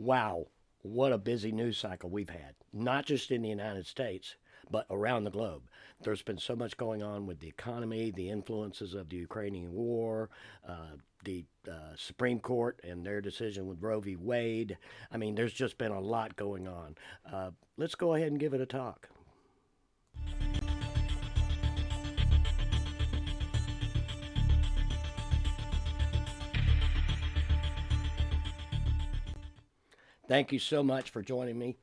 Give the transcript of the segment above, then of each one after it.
Wow, what a busy news cycle we've had, not just in the United States, but around the globe. There's been so much going on with the economy, the influences of the Ukrainian war, uh, the uh, Supreme Court and their decision with Roe v. Wade. I mean, there's just been a lot going on. Uh, let's go ahead and give it a talk. Thank you so much for joining me.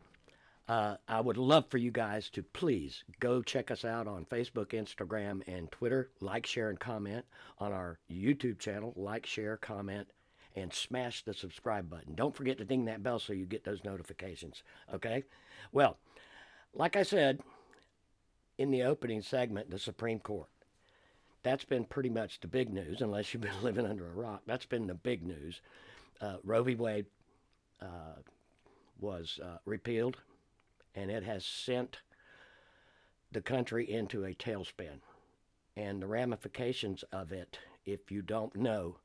Uh, I would love for you guys to please go check us out on Facebook, Instagram, and Twitter. Like, share, and comment on our YouTube channel. Like, share, comment, and smash the subscribe button. Don't forget to ding that bell so you get those notifications. Okay? Well, like I said in the opening segment, the Supreme Court. That's been pretty much the big news, unless you've been living under a rock. That's been the big news. Uh, Roe v. Wade. Uh, was uh, repealed, and it has sent the country into a tailspin. And the ramifications of it, if you don't know,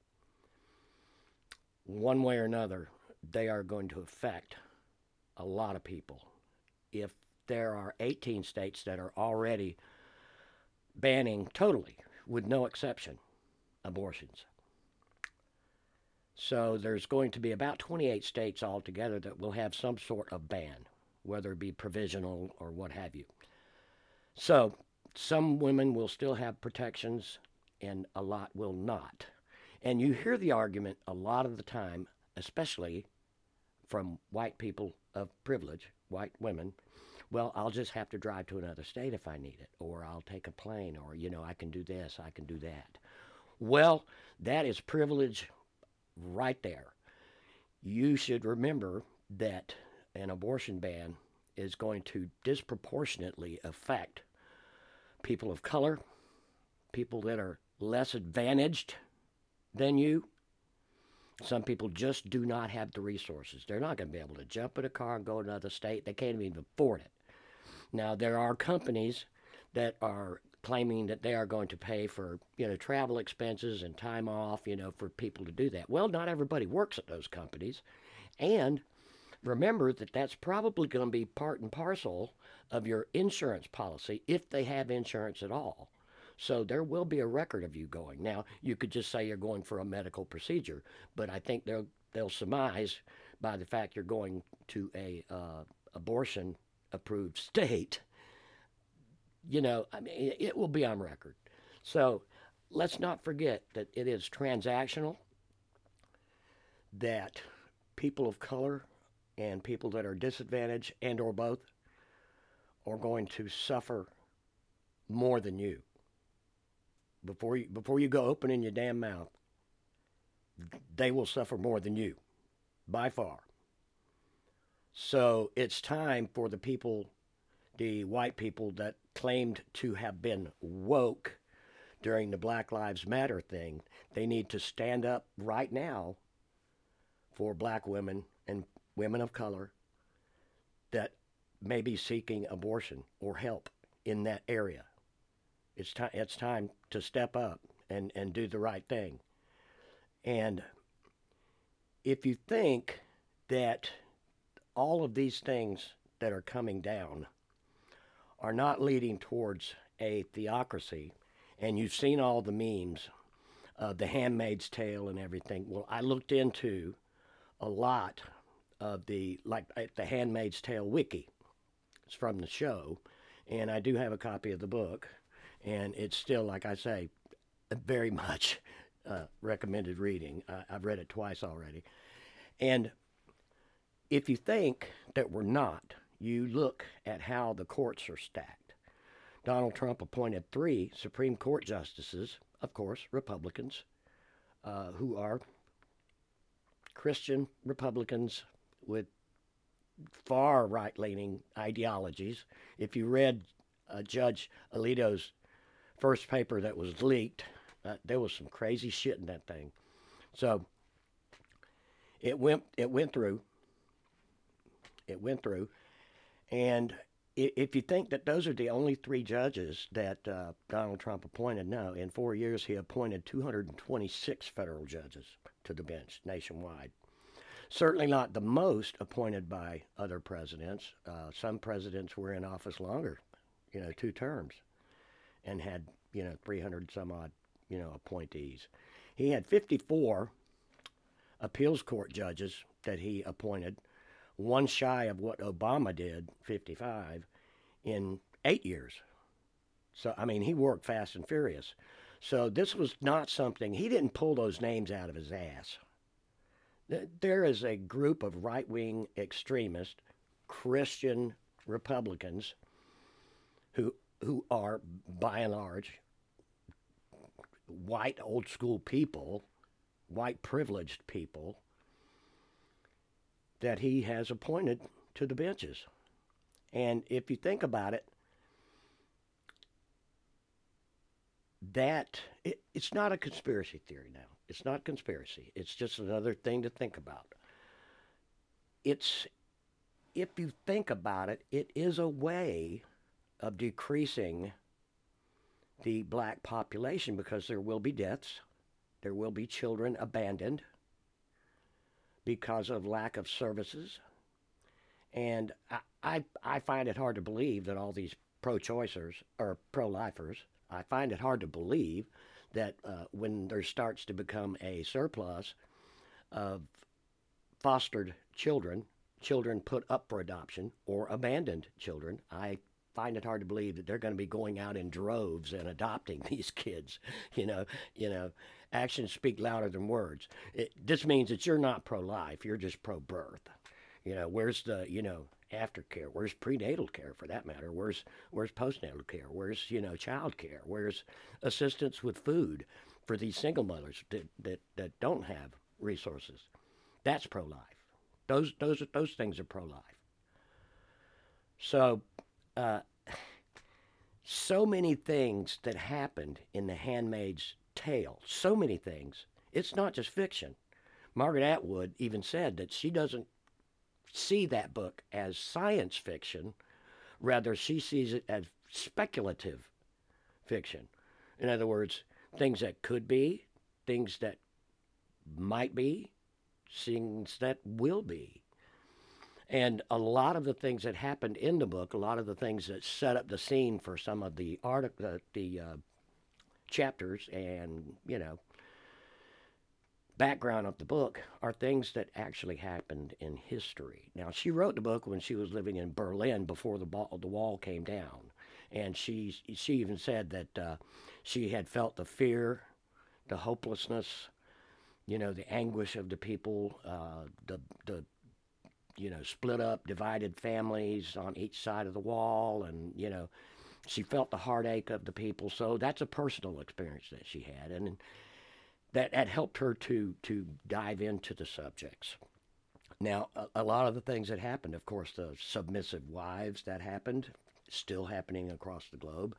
one way or another, they are going to affect a lot of people. If there are 18 states that are already banning totally, with no exception, abortions. So there's going to be about 28 states altogether that will have some sort of ban, whether it be provisional or what have you. So some women will still have protections and a lot will not. And you hear the argument a lot of the time, especially from white people of privilege, white women, well, I'll just have to drive to another state if I need it, or I'll take a plane, or, you know, I can do this, I can do that. Well, that is privilege right there. You should remember that an abortion ban is going to disproportionately affect people of color, people that are less advantaged than you. Some people just do not have the resources. They're not going to be able to jump in a car and go to another state. They can't even afford it. Now, there are companies that are claiming that they are going to pay for you know travel expenses and time off you know for people to do that. Well not everybody works at those companies. And remember that that's probably going to be part and parcel of your insurance policy if they have insurance at all. So there will be a record of you going. Now you could just say you're going for a medical procedure but i think they'll they'll surmise by the fact you're going to a uh, abortion approved state you know, I mean, it will be on record. So let's not forget that it is transactional, that people of color and people that are disadvantaged and or both are going to suffer more than you. Before you before you go opening your damn mouth, they will suffer more than you by far. So it's time for the people the white people that claimed to have been woke during the Black Lives Matter thing, they need to stand up right now for black women and women of color that may be seeking abortion or help in that area. It's time it's time to step up and, and do the right thing. And if you think that all of these things that are coming down are not leading towards a theocracy, and you've seen all the memes, uh, the Handmaid's Tale and everything. Well, I looked into a lot of the like uh, the Handmaid's Tale wiki. It's from the show, and I do have a copy of the book, and it's still, like I say, very much uh, recommended reading. I've read it twice already, and if you think that we're not, you look at how the courts are stacked. Donald Trump appointed three Supreme Court justices, of course, Republicans, uh, who are Christian Republicans with far right leaning ideologies. If you read uh, Judge Alito's first paper that was leaked, uh, there was some crazy shit in that thing. So it went it went through. It went through, and if you think that those are the only three judges that uh, Donald Trump appointed, no. In four years, he appointed 226 federal judges to the bench nationwide. Certainly not the most appointed by other presidents. Uh, some presidents were in office longer, you know, two terms, and had you know 300 some odd you know appointees. He had 54 appeals court judges that he appointed, one shy of what Obama did, 55, in eight years. So I mean, he worked fast and furious. So this was not something he didn't pull those names out of his ass. There is a group of right wing extremist Christian Republicans who who are by and large white old school people, white privileged people that he has appointed to the benches. And if you think about it, that it, it's not a conspiracy theory now. It's not conspiracy. It's just another thing to think about. It's if you think about it, it is a way of decreasing the black population because there will be deaths, there will be children abandoned because of lack of services. And I, I, I find it hard to believe that all these pro choicers or pro lifers I find it hard to believe that uh, when there starts to become a surplus of fostered children, children put up for adoption, or abandoned children, I find it hard to believe that they're going to be going out in droves and adopting these kids. You know, you know, actions speak louder than words. It, this means that you're not pro-life; you're just pro-birth. You know, where's the you know aftercare? Where's prenatal care for that matter? Where's where's postnatal care? Where's you know child care? Where's assistance with food for these single mothers that that, that don't have resources? That's pro life. Those those those things are pro life. So uh, so many things that happened in The Handmaid's Tale. So many things. It's not just fiction. Margaret Atwood even said that she doesn't see that book as science fiction. Rather, she sees it as speculative fiction. In other words, things that could be, things that might be, things that will be. And a lot of the things that happened in the book, a lot of the things that set up the scene for some of the article, the, the uh, chapters, and you know, background of the book are things that actually happened in history. Now, she wrote the book when she was living in Berlin before the, ball, the wall came down. And she, she even said that uh, she had felt the fear, the hopelessness, you know, the anguish of the people, uh, the, the, you know, split up, divided families on each side of the wall. And, you know, she felt the heartache of the people. So that's a personal experience that she had. And, that, that helped her to, to dive into the subjects. Now, a, a, lot of the things that happened, of course, the submissive wives that happened, still happening across the globe.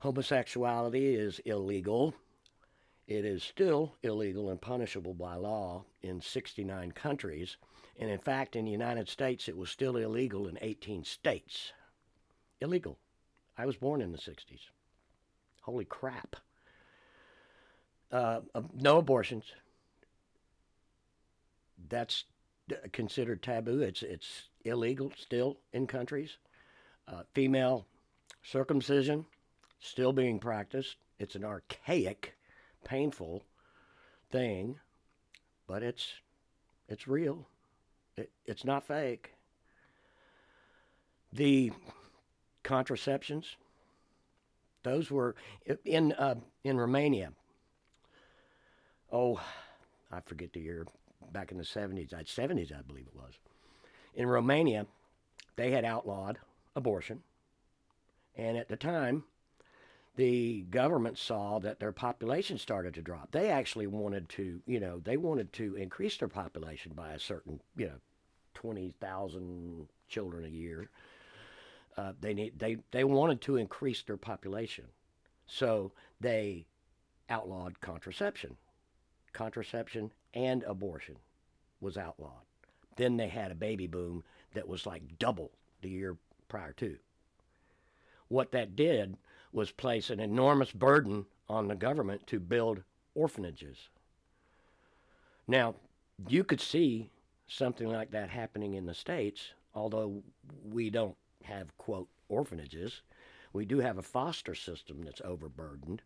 Homosexuality is illegal. It is still illegal and punishable by law in 69 countries. And in fact, in the United States, it was still illegal in 18 states. Illegal. I was born in the 60s. Holy crap uh, no abortions. That's considered taboo. It's it's illegal still in countries. Uh, female circumcision still being practiced. It's an archaic, painful thing, but it's it's real. It, it's not fake. The contraceptions, those were in uh, in Romania oh, I forget the year, back in the 70s, 70s, I believe it was. In Romania, they had outlawed abortion. And at the time, the government saw that their population started to drop. They actually wanted to, you know, they wanted to increase their population by a certain, you know, 20,000 children a year. Uh, they, need, they, they wanted to increase their population. So they outlawed contraception contraception and abortion was outlawed. Then they had a baby boom that was like double the year prior to. What that did was place an enormous burden on the government to build orphanages. Now, you could see something like that happening in the States, although we don't have, quote, orphanages, we do have a foster system that's overburdened,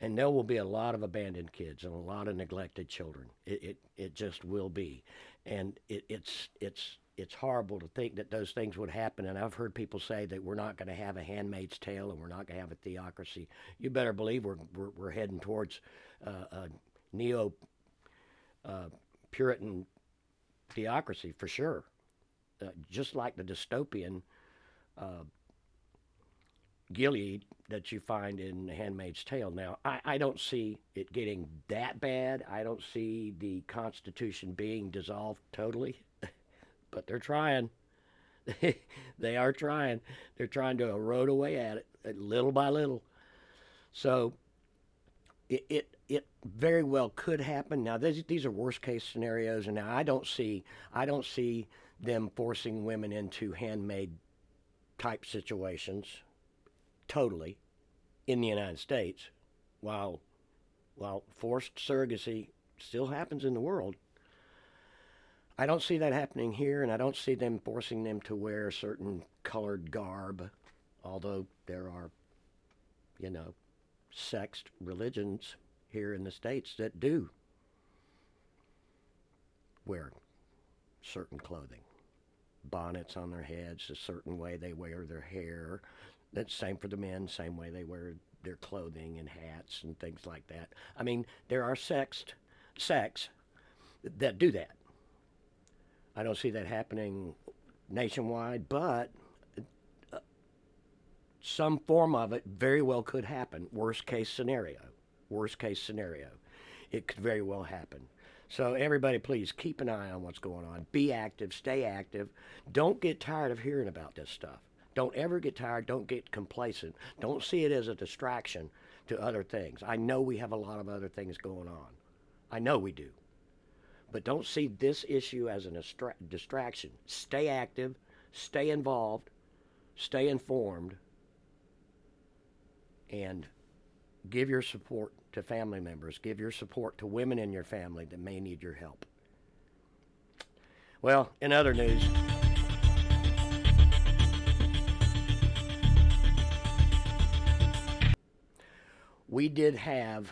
and there will be a lot of abandoned kids and a lot of neglected children. It, it, it just will be. And it, it's, it's, it's horrible to think that those things would happen. And I've heard people say that we're not going to have a handmaid's tale and we're not going to have a theocracy. You better believe we're, we're, we're heading towards uh, a neo uh, Puritan theocracy for sure. Uh, just like the dystopian uh, Gilead that you find in The Handmaid's Tale. Now, I, I don't see it getting that bad. I don't see the Constitution being dissolved totally, but they're trying. they are trying. They're trying to erode away at it little by little. So it, it it very well could happen. Now these these are worst case scenarios, and now I don't see I don't see them forcing women into handmaid type situations totally in the United States, while while forced surrogacy still happens in the world. I don't see that happening here, and I don't see them forcing them to wear certain colored garb, although there are, you know, sexed religions here in the States that do wear certain clothing. Bonnets on their heads, a certain way they wear their hair. That's same for the men, same way they wear their clothing and hats and things like that. I mean, there are sexed sects that do that. I don't see that happening nationwide, but uh, some form of it very well could happen. Worst case scenario. Worst case scenario. It could very well happen. So, everybody, please keep an eye on what's going on. Be active, stay active. Don't get tired of hearing about this stuff. Don't ever get tired. Don't get complacent. Don't see it as a distraction to other things. I know we have a lot of other things going on. I know we do. But don't see this issue as a distra- distraction. Stay active, stay involved, stay informed, and give your support to family members. Give your support to women in your family that may need your help. Well, in other news, we did have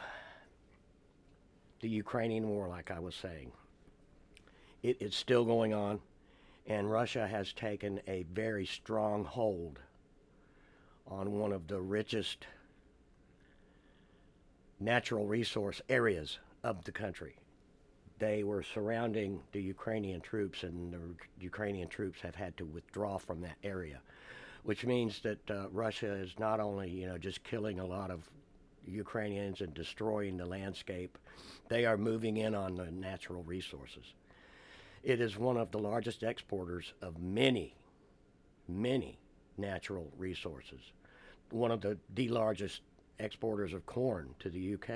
the Ukrainian war, like I was saying. It is still going on, and Russia has taken a very strong hold on one of the richest natural resource areas of the country. They were surrounding the Ukrainian troops, and the Ukrainian troops have had to withdraw from that area, which means that uh, Russia is not only, you know, just killing a lot of Ukrainians and destroying the landscape, they are moving in on the natural resources. It is one of the largest exporters of many, many natural resources. One of the, the largest exporters of corn to the UK,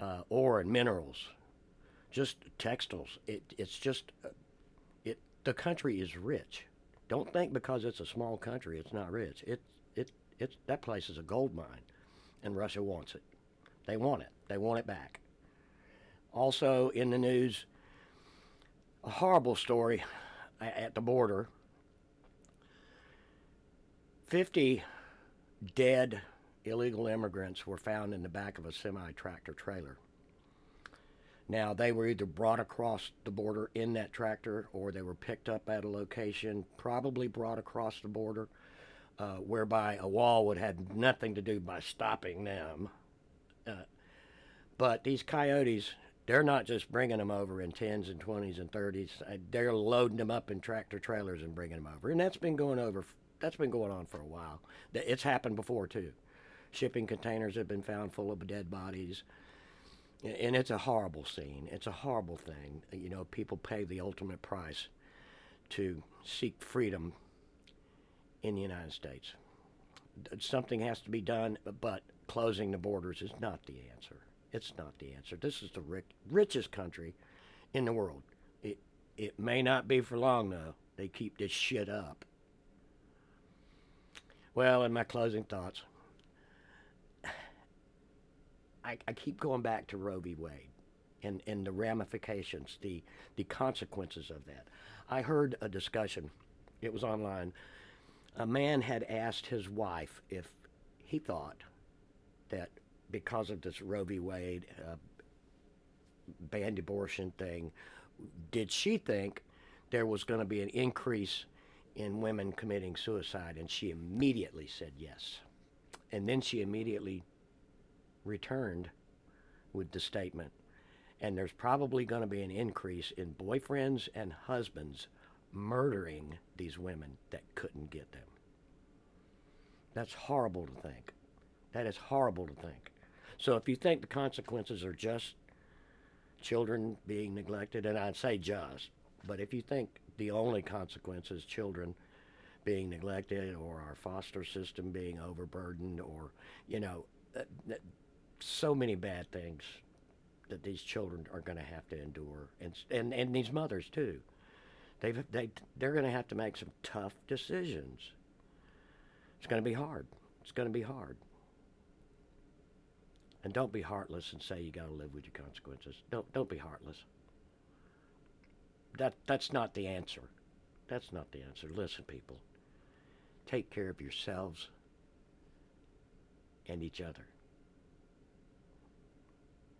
uh, ore and minerals, just textiles. It, it's just, uh, it, the country is rich. Don't think because it's a small country it's not rich. It, it, it's, that place is a gold mine, and Russia wants it. They want it. They want it back. Also in the news, a horrible story at the border. 50 dead illegal immigrants were found in the back of a semi tractor trailer. Now, they were either brought across the border in that tractor or they were picked up at a location, probably brought across the border, uh, whereby a wall would have nothing to do by stopping them. Uh, but these coyotes they're not just bringing them over in 10s and 20s and 30s. Uh, they're loading them up in tractor trailers and bringing them over. And that's been going over that's been going on for a while. It's happened before too. Shipping containers have been found full of dead bodies. And it's a horrible scene. It's a horrible thing. You know, people pay the ultimate price to seek freedom in the United States. Something has to be done, but closing the borders is not the answer. It's not the answer. This is the rich, richest country in the world. It it may not be for long though. They keep this shit up. Well, in my closing thoughts, I, I keep going back to Roe v. Wade and, and the ramifications, the, the consequences of that. I heard a discussion, it was online. A man had asked his wife if he thought that because of this Roe v. Wade uh, banned abortion thing, did she think there was going to be an increase in women committing suicide? And she immediately said yes. And then she immediately returned with the statement, and there's probably going to be an increase in boyfriends and husbands murdering these women that couldn't get them. That's horrible to think. That is horrible to think. So if you think the consequences are just children being neglected, and I'd say just, but if you think the only consequence is children being neglected or our foster system being overburdened or, you know, uh, so many bad things that these children are going to have to endure, and, and, and these mothers too. They've, they, they're going to have to make some tough decisions. It's going to be hard. It's going to be hard. And don't be heartless and say you got to live with your consequences. Don't don't be heartless. That that's not the answer. That's not the answer. Listen, people. Take care of yourselves and each other.